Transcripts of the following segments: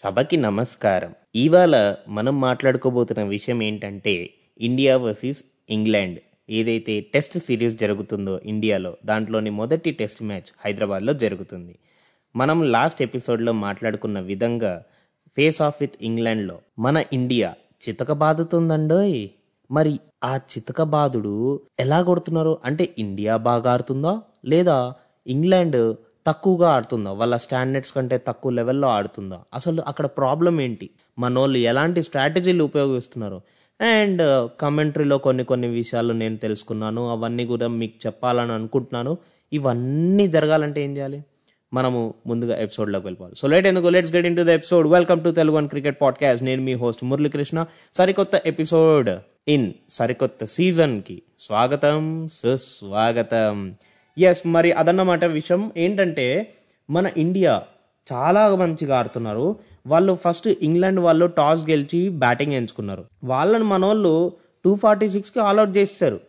సభకి నమస్కారం. ఇవాళ మనం మాట్లాడుకోబోతున్న విషయం ఏంటంటే ఇండియా వర్సెస్ ఇంగ్లాండ్. ఏదైతే టెస్ట్ సిరీస్ జరుగుతుందో ఇండియాలో దాంట్లోని మొదటి టెస్ట్ మ్యాచ్ హైదరాబాద్లో జరుగుతుంది. మనం లాస్ట్ ఎపిసోడ్లో మాట్లాడుకున్న విధంగా ఫేస్ ఆఫ్ విత్ ఇంగ్లాండ్లో మన ఇండియా చితక బాదుతుందండోయ్! మరి ఆ చితక బాదుడు ఎలా కొడుతున్నారు? అంటే ఇండియా బాగా ఆడుతుందా? లేదా ఇంగ్లాండ్ తక్కువగా ఆడుతుందా? వాళ్ళ స్టాండర్డ్స్ కంటే తక్కువ లెవెల్లో ఆడుతుందా? అసలు అక్కడ ప్రాబ్లం ఏంటి? మనోళ్ళు ఎలాంటి స్ట్రాటజీలు ఉపయోగిస్తున్నారు? అండ్ కమెంటరీలో కొన్ని కొన్ని విషయాలు నేను తెలుసుకున్నాను. అవన్నీ కూడా మీకు చెప్పాలని అనుకుంటున్నాను. ఇవన్నీ జరగాలంటే ఏం చేయాలి? మనము ముందుగా ఎపిసోడ్లోకి వెళ్ళిపోవాలి. సో లేట్ ఎందుకు? Let's get into the episode welcome to Telugu and cricket podcast నేను మీ హోస్ట్ మురళీకృష్ణ. సరికొత్త ఎపిసోడ్ ఇన్ సరికొత్త సీజన్కి స్వాగతం సుస్వాగతం. ఎస్ మరి అదన్నమాట విషయం ఏంటంటే మన ఇండియా చాలా మంచిగా ఆడుతున్నారు. వాళ్ళు ఫస్ట్ ఇంగ్లాండ్ వాళ్ళు టాస్ గెలిచి బ్యాటింగ్ ఎంచుకున్నారు. వాళ్ళని మనోళ్ళు టూ ఫార్టీ సిక్స్కి ఆల్అౌట్ చేస్తారు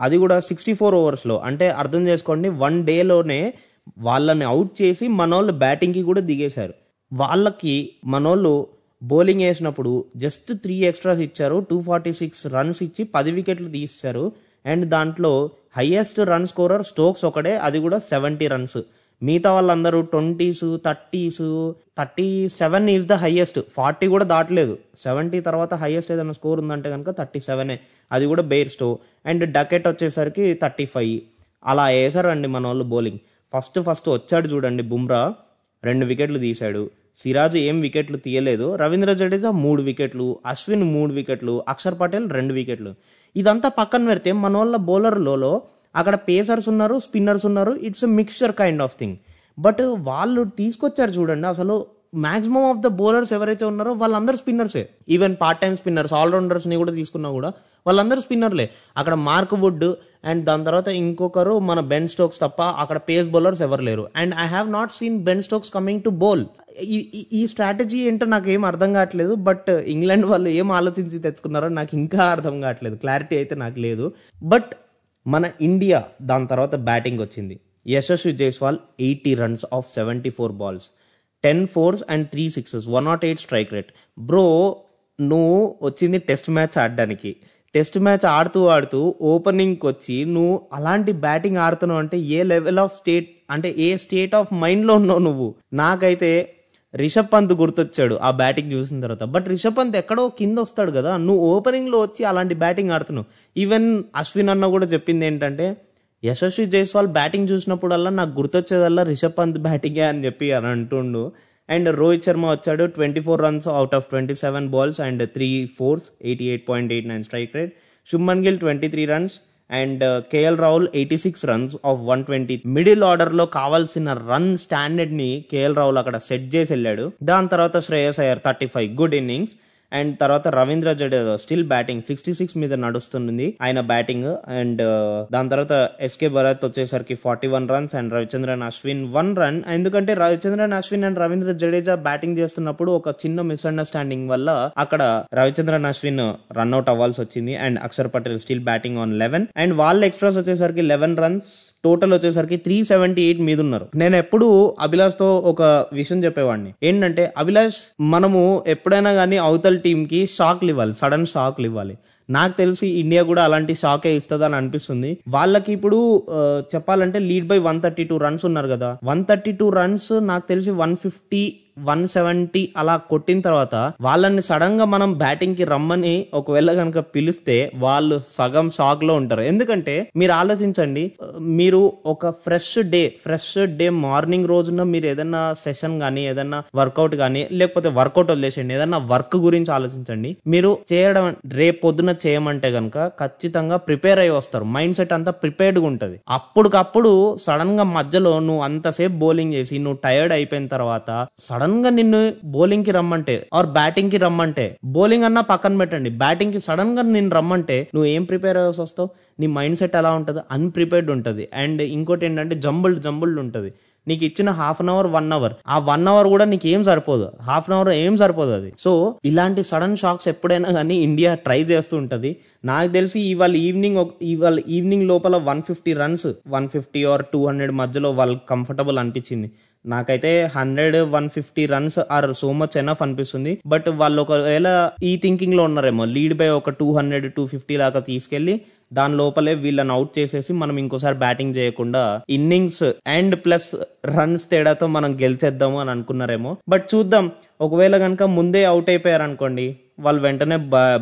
అది కూడా సిక్స్టీ ఫోర్ ఓవర్స్లో అంటే అర్థం చేసుకోండి వన్ డేలోనే వాళ్ళని అవుట్ చేసి మనోళ్ళు బ్యాటింగ్కి కూడా దిగేశారు. వాళ్ళకి మనోళ్ళు బౌలింగ్ వేసినప్పుడు జస్ట్ త్రీ ఎక్స్ట్రాస్ ఇచ్చారు టూ ఫార్టీ సిక్స్ రన్స్ ఇచ్చి పది వికెట్లు తీస్తారు అండ్ దాంట్లో హయ్యెస్ట్ రన్ స్కోరర్ స్టోక్స్ ఒకడే అది కూడా సెవెంటీ రన్స్. మిగతా వాళ్ళందరూ twenties thirties thirty seven is the highest forty కూడా దాటలేదు. సెవెంటీ తర్వాత హయ్యెస్ట్ ఏదైనా స్కోర్ ఉందంటే కనుక థర్టీ సెవెనే అది కూడా బెయిర్ స్టో. అండ్ డకెట్ వచ్చేసరికి థర్టీ ఫైవ్. అలా వేసారండి మన వాళ్ళు బౌలింగ్. ఫస్ట్ ఫస్ట్ వచ్చాడు చూడండి బుమ్రా. రెండు వికెట్లు తీశాడు. సిరాజ్ ఏం వికెట్లు తీయలేదు. రవీంద్ర జడేజా మూడు వికెట్లు అశ్విన్ మూడు వికెట్లు అక్షర్ పటేల్ రెండు వికెట్లు. ఇదంతా పక్కన పెడితే మన వాళ్ళ బౌలర్లలో అక్కడ పేసర్స్ ఉన్నారు స్పిన్నర్స్ ఉన్నారు it's mixture kind of thing but వాళ్ళు తీసుకొచ్చారు చూడండి అసలు మాక్సిమం ఆఫ్ ద బౌలర్స్ ఎవరైతే ఉన్నారో వాళ్ళందరూ స్పిన్నర్సే ఈవెన్ పార్ట్ టైం స్పిన్నర్స్ ఆల్రౌండర్స్ని కూడా తీసుకున్నా కూడా వాళ్ళందరూ స్పిన్నర్లే అక్కడ మార్క్ వుడ్ అండ్ దాని తర్వాత ఇంకొకరు మన బెన్ స్టోక్స్ తప్ప అక్కడ పేస్ బౌలర్స్ ఎవరు లేరు. And I have not seen Ben Stokes coming to bowl ఈ స్ట్రాటజీ ఏంటో నాకు ఏం అర్థం కావట్లేదు బట్ ఇంగ్లాండ్ వాళ్ళు ఏం ఆలోచించి తెచ్చుకున్నారో నాకు ఇంకా అర్థం కావట్లేదు. క్లారిటీ అయితే నాకు లేదు. బట్ మన ఇండియా దాని తర్వాత బ్యాటింగ్ వచ్చింది. Yashasvi Jaiswal eighty runs off seventy four balls ten fours and three sixes one nought eight strike rate bro నువ్వు వచ్చింది టెస్ట్ మ్యాచ్ ఆడడానికి. టెస్ట్ మ్యాచ్ ఆడుతూ ఆడుతూ ఓపెనింగ్కి వచ్చి నువ్వు అలాంటి బ్యాటింగ్ ఆడుతున్నావు అంటే ఏ లెవెల్ ఆఫ్ స్టేట్ అంటే ఏ స్టేట్ ఆఫ్ మైండ్లో ఉన్నావు నువ్వు? నాకైతే రిషబ్ పంత్ గుర్తొచ్చాడు ఆ బ్యాటింగ్ చూసిన తర్వాత. బట్ రిషబ్ పంత్ ఎక్కడో కింద వస్తాడు కదా. నువ్వు ఓపెనింగ్లో వచ్చి అలాంటి బ్యాటింగ్ ఆడుతున్నావు. ఈవెన్ అశ్విన్ అన్న కూడా చెప్పింది ఏంటంటే యశస్వి జైస్వాల్ బ్యాటింగ్ చూసినప్పుడల్లా నాకు గుర్తొచ్చేదల్లా రిషబ్ పంత్ బ్యాటింగే అని చెప్పి అని అంటుండు. అండ్ రోహిత్ శర్మ వచ్చాడు twenty four runs out of twenty seven balls and three fours eighty eight point eight nine strike rate Shubman Gill twenty three runs and KL Rahul eighty six runs off one twenty middle ఆర్డర్లో కావాల్సిన run స్టాండర్డ్ని KL Rahul అక్కడ set చేసి వెళ్ళాడు. దాని తర్వాత Shreyas Iyer thirty five good innings and తర్వాత Ravindra Jadeja still batting sixty six మీద నడుస్తుంది ఆయన బ్యాటింగ్ అండ్ uh, దాని తర్వాత ఎస్కే భరత్ వచ్చేసరికి forty one runs and Ravichandran Ashwin one run ఎందుకంటే రవిచంద్రన్ అశ్విన్ అండ్ రవీంద్ర జడేజా బ్యాటింగ్ చేస్తున్నప్పుడు ఒక చిన్న మిస్అండర్స్టాండింగ్ వల్ల అక్కడ రవిచంద్రన్ అశ్విన్ రన్అట్ అవ్వాల్సి వచ్చింది. And Akshar Patel still batting on eleven and వాళ్ళ ఎక్స్ట్రాస్ వచ్చేసరికి లెవెన్ రన్స్ టోటల్ వచ్చేసరికి త్రీ సెవెంటీ ఎయిట్ మీద ఉన్నారు నేను ఎప్పుడు అభిలాష్తో ఒక విషయం చెప్పేవాడిని. ఏంటంటే అభిలాష్ మనము ఎప్పుడైనా కానీ అవతల టీమ్కి షాక్లు ఇవ్వాలి. సడన్ షాక్లు ఇవ్వాలి. నాకు తెలిసి ఇండియా కూడా అలాంటి షాకే ఇస్తుందని అనిపిస్తుంది. వాళ్ళకి ఇప్పుడు చెప్పాలంటే lead by one thirty two runs ఉన్నారు కదా. వన్ థర్టీ టూ రన్స్ నాకు తెలిసి వన్ ఫిఫ్టీ వన్ సెవెంటీ అలా కొట్టిన తర్వాత వాళ్ళని సడన్గా మనం బ్యాటింగ్కి రమ్మని ఒకవేళ కనుక పిలిస్తే వాళ్ళు సగం షాక్లో ఉంటారు. ఎందుకంటే మీరు ఆలోచించండి మీరు ఒక fresh day fresh day morning రోజున మీరు ఏదైనా సెషన్ కానీ ఏదైనా వర్కౌట్ కానీ లేకపోతే వర్కౌట్ వదిలేసండి ఏదైనా వర్క్ గురించి ఆలోచించండి. మీరు చేయడం రేపు పొద్దున చేయమంటే కనుక ఖచ్చితంగా ప్రిపేర్ అయ్యి వస్తారు. మైండ్ సెట్ అంతా ప్రిపేర్డ్గా ఉంటుంది. అప్పటికప్పుడు సడన్గా మధ్యలో నువ్వు అంతసేపు బౌలింగ్ చేసి నువ్వు టైర్డ్ అయిపోయిన తర్వాత సడన్ సడన్గా నిన్ను బౌలింగ్కి రమ్మంటే ఆర్ బ్యాటింగ్కి రమ్మంటే బౌలింగ్ అన్నా పక్కన పెట్టండి. బ్యాటింగ్కి సడన్గా నిన్ను రమ్మంటే నువ్వు ఏం ప్రిపేర్ అవ్వాల్సి వస్తావు? నీ మైండ్ సెట్ ఎలా ఉంటుంది? అన్ప్రిపేర్డ్ ఉంటుంది. అండ్ ఇంకోటి ఏంటంటే జంబుల్డ్ జంబుల్డ్ ఉంటుంది. నీకు ఇచ్చిన half an hour one hour. ఆ వన్ అవర్ కూడా నీకు ఏం సరిపోదు. హాఫ్ అన్ అవర్ ఏం సరిపోదు అది. సో ఇలాంటి సడన్ షాక్స్ ఎప్పుడైనా కానీ ఇండియా ట్రై చేస్తూ ఉంటుంది. నాకు తెలిసి ఇవాళ ఈవినింగ్ ఇవాళ ఈవినింగ్ లోపల one fifty runs one fifty or two hundred మధ్యలో వాళ్ళకి కంఫర్టబుల్ అనిపించింది. నాకైతే hundred one fifty runs or so much enough అనిపిస్తుంది. బట్ వాళ్ళు ఒకవేళ ఈ థింకింగ్లో ఉన్నారేమో లీడ్ బై ఒక టూ హండ్రెడ్ టూ ఫిఫ్టీ దాకా తీసుకెళ్ళి దాని లోపలే వీళ్ళని అవుట్ చేసేసి మనం ఇంకోసారి బ్యాటింగ్ చేయకుండా ఇన్నింగ్స్ అండ్ ప్లస్ రన్స్ తేడాతో మనం గెలిచేద్దాము అని అనుకున్నారేమో. బట్ చూద్దాం ఒకవేళ కనుక ముందే అవుట్ అయిపోయారు అనుకోండి వాళ్ళు వెంటనే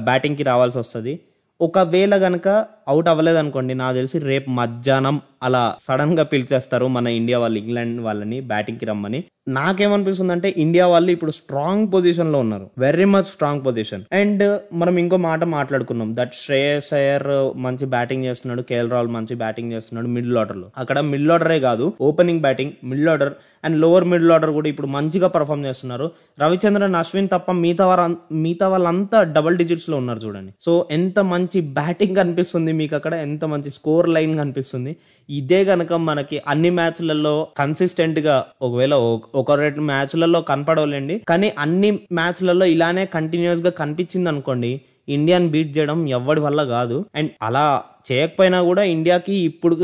బ్యాటింగ్కి రావాల్సి వస్తుంది. ఒకవేళ కనుక అవుట్ అవ్వలేదు అనుకోండి నాకు తెలిసి రేపు మధ్యాహ్నం అలా సడన్గా పిలిచేస్తారు మన ఇండియా వాళ్ళు ఇంగ్లాండ్ వాళ్ళని బ్యాటింగ్కి రమ్మని. నాకేమనిపిస్తుంది అంటే ఇండియా వాళ్ళు ఇప్పుడు స్ట్రాంగ్ పొజిషన్లో ఉన్నారు. Very much strong position and మనం ఇంకో మాట మాట్లాడుకున్నాం. దట్ శ్రేయస్ అయ్యర్ మంచి బ్యాటింగ్ చేస్తున్నాడు కేఎల్ రాహుల్ మంచి బ్యాటింగ్ చేస్తున్నాడు మిడిల్ ఆర్డర్లో. అక్కడ మిడిల్ ఆర్డరే కాదు opening batting middle order and lower middle order కూడా ఇప్పుడు మంచిగా పర్ఫామ్ చేస్తున్నారు. రవిచంద్రన్ అశ్విన్ తప్ప మిగతా వారు మిగతా వాళ్ళంతా డబల్ డిజిట్స్లో ఉన్నారు చూడండి. సో ఎంత మంచి బ్యాటింగ్ కనిపిస్తుంది మీకు అక్కడ ఎంత మంచి స్కోర్ లైన్ కనిపిస్తుంది. ఇదే గనక మనకి అన్ని మ్యాచ్లలో కన్సిస్టెంట్గా ఒకవేళ ఒక- ఒక రెండు మ్యాచ్లలో కనపడవలేండి. కానీ అన్ని మ్యాచ్లలో ఇలానే కంటిన్యూస్గా కనిపించింది అనుకోండి ఇండియాని బీట్ చేయడం ఎవరి వల్ల కాదు. అండ్ అలా చేయకపోయినా కూడా ఇండియాకి ఇప్పుడు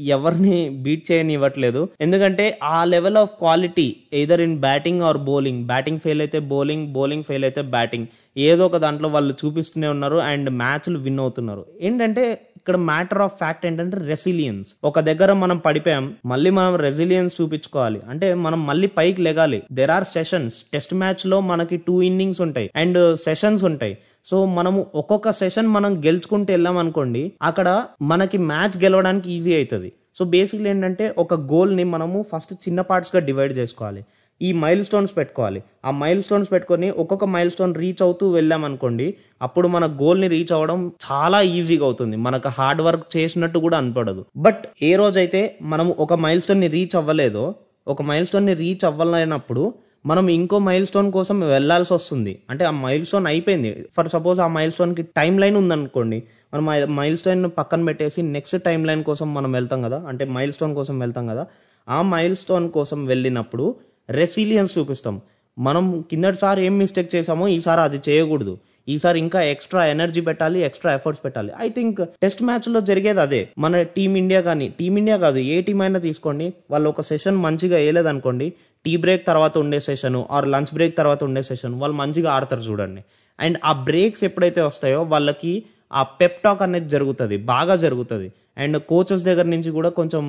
ఎవరిని బీట్ చేయనివ్వట్లేదు. ఎందుకంటే ఆ level of quality either in batting or bowling batting fail అయితే బౌలింగ్ బౌలింగ్ ఫెయిల్ అయితే బ్యాటింగ్ ఏదో ఒక దాంట్లో వాళ్ళు చూపిస్తూనే ఉన్నారు అండ్ మ్యాచ్లు విన్ అవుతున్నారు. ఏంటంటే ఇక్కడ మ్యాటర్ ఆఫ్ ఫ్యాక్ట్ ఏంటంటే రెసిలియన్స్ ఒక దగ్గర మనం పడిపోయాం మళ్ళీ మనం రెసిలియన్స్ చూపించుకోవాలి. అంటే మనం మళ్ళీ పైకి లెగాలి. దెర్ ఆర్ సెషన్స్ టెస్ట్ మ్యాచ్లో మనకి టూ ఇన్నింగ్స్ ఉంటాయి. అండ్ సెషన్స్ uh, ఉంటాయి. సో మనము ఒక్కొక్క సెషన్ మనం గెలుచుకుంటూ వెళ్ళాం అనుకోండి అక్కడ మనకి మ్యాచ్ గెలవడానికి ఈజీ అవుతుంది. సో బేసిక్లీ ఏంటంటే ఒక గోల్ని మనము ఫస్ట్ చిన్న పార్ట్స్గా డివైడ్ చేసుకోవాలి. ఈ మైల్ స్టోన్స్ పెట్టుకోవాలి. ఆ మైల్ స్టోన్స్ పెట్టుకొని ఒక్కొక్క మైల్ స్టోన్ రీచ్ అవుతూ వెళ్ళామనుకోండి అప్పుడు మన గోల్ని రీచ్ అవ్వడం చాలా ఈజీగా అవుతుంది. మనకు హార్డ్ వర్క్ చేసినట్టు కూడా అనిపడదు. బట్ ఏ రోజైతే మనం ఒక మైల్ స్టోన్ని రీచ్ అవ్వలేదో ఒక మైల్ స్టోన్ని రీచ్ అవ్వలేనప్పుడు మనం ఇంకో మైల్ స్టోన్ కోసం వెళ్ళాల్సి వస్తుంది. అంటే ఆ మైల్ స్టోన్ అయిపోయింది. ఫర్ సపోజ్ ఆ మైల్ స్టోన్కి టైం లైన్ ఉందనుకోండి మనం మైల్ స్టోన్ పక్కన పెట్టేసి నెక్స్ట్ టైం లైన్ కోసం మనం వెళ్తాం కదా అంటే మైల్ స్టోన్ కోసం వెళ్తాం కదా ఆ మైల్ స్టోన్ కోసం వెళ్ళినప్పుడు రెసిలియన్స్ చూపిస్తాం. మనం కిందటిసారి ఏం మిస్టేక్ చేసామో ఈసారి అది చేయకూడదు. ఈసారి ఇంకా ఎక్స్ట్రా ఎనర్జీ పెట్టాలి ఎక్స్ట్రా ఎఫర్ట్స్ పెట్టాలి. ఐ థింక్ టెస్ట్ మ్యాచ్లో జరిగేది అదే. మన టీమిండియా కానీ టీమిండియా కాదు ఏ టీం అయినా తీసుకోండి. వాళ్ళు ఒక సెషన్ మంచిగా వేయలేదనుకోండి టీ బ్రేక్ తర్వాత ఉండే సెషన్ ఆర్ లంచ్ బ్రేక్ తర్వాత ఉండే సెషన్ వాళ్ళు మంచిగా ఆడతారు చూడండి. అండ్ ఆ బ్రేక్స్ ఎప్పుడైతే వస్తాయో వాళ్ళకి ఆ పెప్టాక్ అనేది జరుగుతుంది బాగా జరుగుతుంది. అండ్ కోచెస్ దగ్గర నుంచి కూడా కొంచెం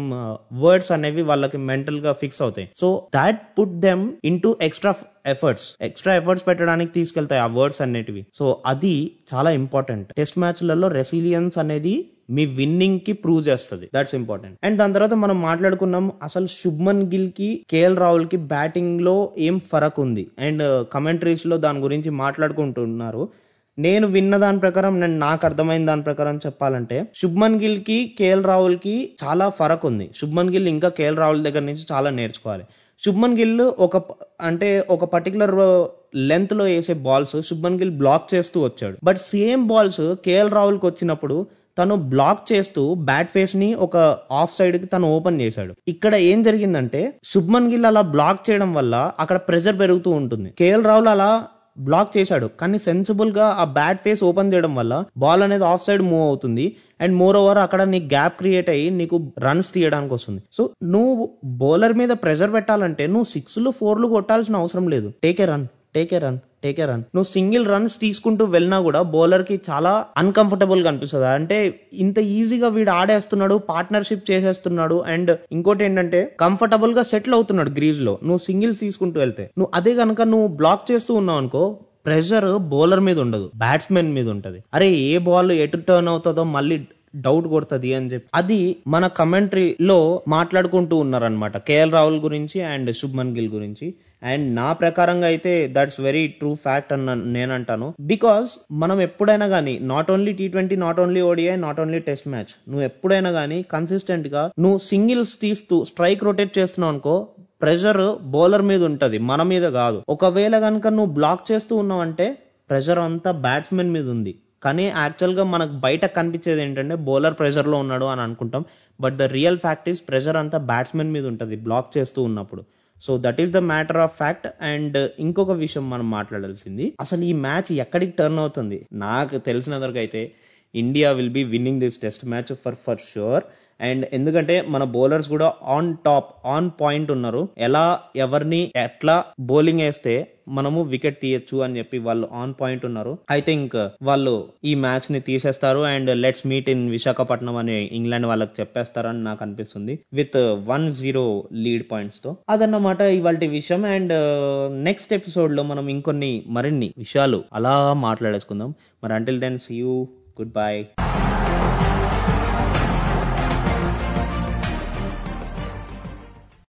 వర్డ్స్ అనేవి వాళ్ళకి మెంటల్గా ఫిక్స్ అవుతాయి. So that put them into extra efforts extra efforts పెట్టడానికి తీసుకెళ్తాయి ఆ వర్డ్స్ అనేటివి. సో అది చాలా ఇంపార్టెంట్ టెస్ట్ మ్యాచ్లలో రెసిలియన్స్ అనేది మీ విన్నింగ్కి ప్రూవ్ చేస్తుంది. దాట్స్ ఇంపార్టెంట్ అండ్ దాని తర్వాత మనం మాట్లాడుకున్నాం అసలు శుభ్మన్ గిల్కి కేఎల్ రాహుల్కి బ్యాటింగ్లో ఏం ఫరక్ ఉంది? అండ్ కమెంటరీస్లో దాని గురించి మాట్లాడుకుంటున్నారు. నేను విన్న దాని ప్రకారం నేను నాకు అర్థమైన దాని ప్రకారం చెప్పాలంటే శుభ్మన్ గిల్కి కేఎల్ రాహుల్కి చాలా ఫరక్ ఉంది. శుభ్మన్ గిల్ ఇంకా కేఎల్ రాహుల్ దగ్గర నుంచి చాలా నేర్చుకోవాలి. శుభ్మన్ గిల్ ఒక అంటే ఒక పర్టికులర్ లెంత్లో వేసే బాల్స్ శుభ్మన్ గిల్ బ్లాక్ చేస్తూ వచ్చాడు. బట్ సేమ్ బాల్స్ కేఎల్ రాహుల్కి వచ్చినప్పుడు తను బ్లాక్ చేస్తూ బ్యాట్ ఫేస్ని ఒక ఆఫ్ సైడ్కి తను ఓపెన్ చేశాడు. ఇక్కడ ఏం జరిగిందంటే శుభ్మన్ గిల్ అలా బ్లాక్ చేయడం వల్ల అక్కడ ప్రెషర్ పెరుగుతూ ఉంటుంది. కేఎల్ రాహుల్ అలా బ్లాక్ చేశాడు. కానీ సెన్సిబుల్గా ఆ బ్యాట్ ఫేస్ ఓపెన్ చేయడం వల్ల బాల్ అనేది ఆఫ్ సైడ్ మూవ్ అవుతుంది. అండ్ మోర్ ఓవర్ అక్కడ నీకు గ్యాప్ క్రియేట్ అయ్యి నీకు రన్స్ తీయడానికి వస్తుంది. సో నువ్వు బౌలర్ మీద ప్రెషర్ పెట్టాలంటే నువ్వు సిక్స్లు ఫోర్లు కొట్టాల్సిన అవసరం లేదు. Take a run take a run take a run నువ్వు సింగిల్ రన్స్ తీసుకుంటూ వెళ్ళినా కూడా బౌలర్కి చాలా అన్కంఫర్టబుల్గా అనిపిస్తుంది. అంటే ఇంత ఈజీగా వీడు ఆడేస్తున్నాడు పార్ట్నర్షిప్ చేసేస్తున్నాడు అండ్ ఇంకోటి ఏంటంటే కంఫర్టబుల్గా సెటిల్ అవుతున్నాడు గ్రీజ్లో. నువ్వు సింగిల్స్ తీసుకుంటూ వెళ్తే. నువ్వు అదే కనుక నువ్వు బ్లాక్ చేస్తూ ఉన్నావు అనుకో ప్రెషర్ బౌలర్ మీద ఉండదు బ్యాట్స్మెన్ మీద ఉంటది. అరే ఏ బాల్ ఎటు టర్న్ అవుతుందో మళ్ళీ డౌట్ కొడుతుంది అని చెప్పి. అది మన కమెంటరీలో మాట్లాడుకుంటూ ఉన్నారనమాట కేఎల్ రాహుల్ గురించి అండ్ శుభ్మన్ గిల్ గురించి. అండ్ నా ప్రకారంగా అయితే దట్స్ వెరీ ట్రూ ఫ్యాక్ట్ అన్న నేను అంటాను బికాస్ మనం ఎప్పుడైనా కానీ not only T twenty not only ODI not only test match నువ్వు ఎప్పుడైనా కానీ కన్సిస్టెంట్గా నువ్వు సింగిల్స్ తీస్తూ స్ట్రైక్ రొటేట్ చేస్తున్నావు అనుకో ప్రెషర్ బౌలర్ మీద ఉంటది మన మీద కాదు. ఒకవేళ కనుక నువ్వు బ్లాక్ చేస్తూ ఉన్నావంటే ప్రెషర్ అంతా బ్యాట్స్మెన్ మీద ఉంది. కానీ యాక్చువల్గా మనకు బయట కనిపించేది ఏంటంటే బౌలర్ ప్రెషర్లో ఉన్నాడు అని అనుకుంటాం. But the real fact is pressure అంతా బ్యాట్స్మెన్ మీద ఉంటుంది బ్లాక్ చేస్తూ ఉన్నప్పుడు. So that is the matter of fact and ఇంకొక విషయం మనం మాట్లాడాల్సింది. అసలు ఈ మ్యాచ్ ఎక్కడికి టర్న్ అవుతుంది? నాకు తెలిసిన వరకు అయితే India will be winning this test match for for sure and ఎందుకంటే మన బౌలర్స్ కూడా ఆన్ టాప్ ఆన్ పాయింట్ ఉన్నారు. ఎలా ఎవరిని ఎట్లా బౌలింగ్ వేస్తే మనము వికెట్ తీయచ్చు అని చెప్పి వాళ్ళు ఆన్ పాయింట్ ఉన్నారు. ఐ థింక్ వాళ్ళు ఈ మ్యాచ్ని తీసేస్తారు and let's meet in Visakhapatnam అని ఇంగ్లాండ్ వాళ్ళకి చెప్పేస్తారని నాకు అనిపిస్తుంది. విత్ వన్ జీరో లీడ్ పాయింట్స్తో. అదన్నమాట ఇవాళ విషయం అండ్ నెక్స్ట్ ఎపిసోడ్లో మనం ఇంకొన్ని మరిన్ని విషయాలు అలా మాట్లాడేసుకుందాం. మరి until then see you goodbye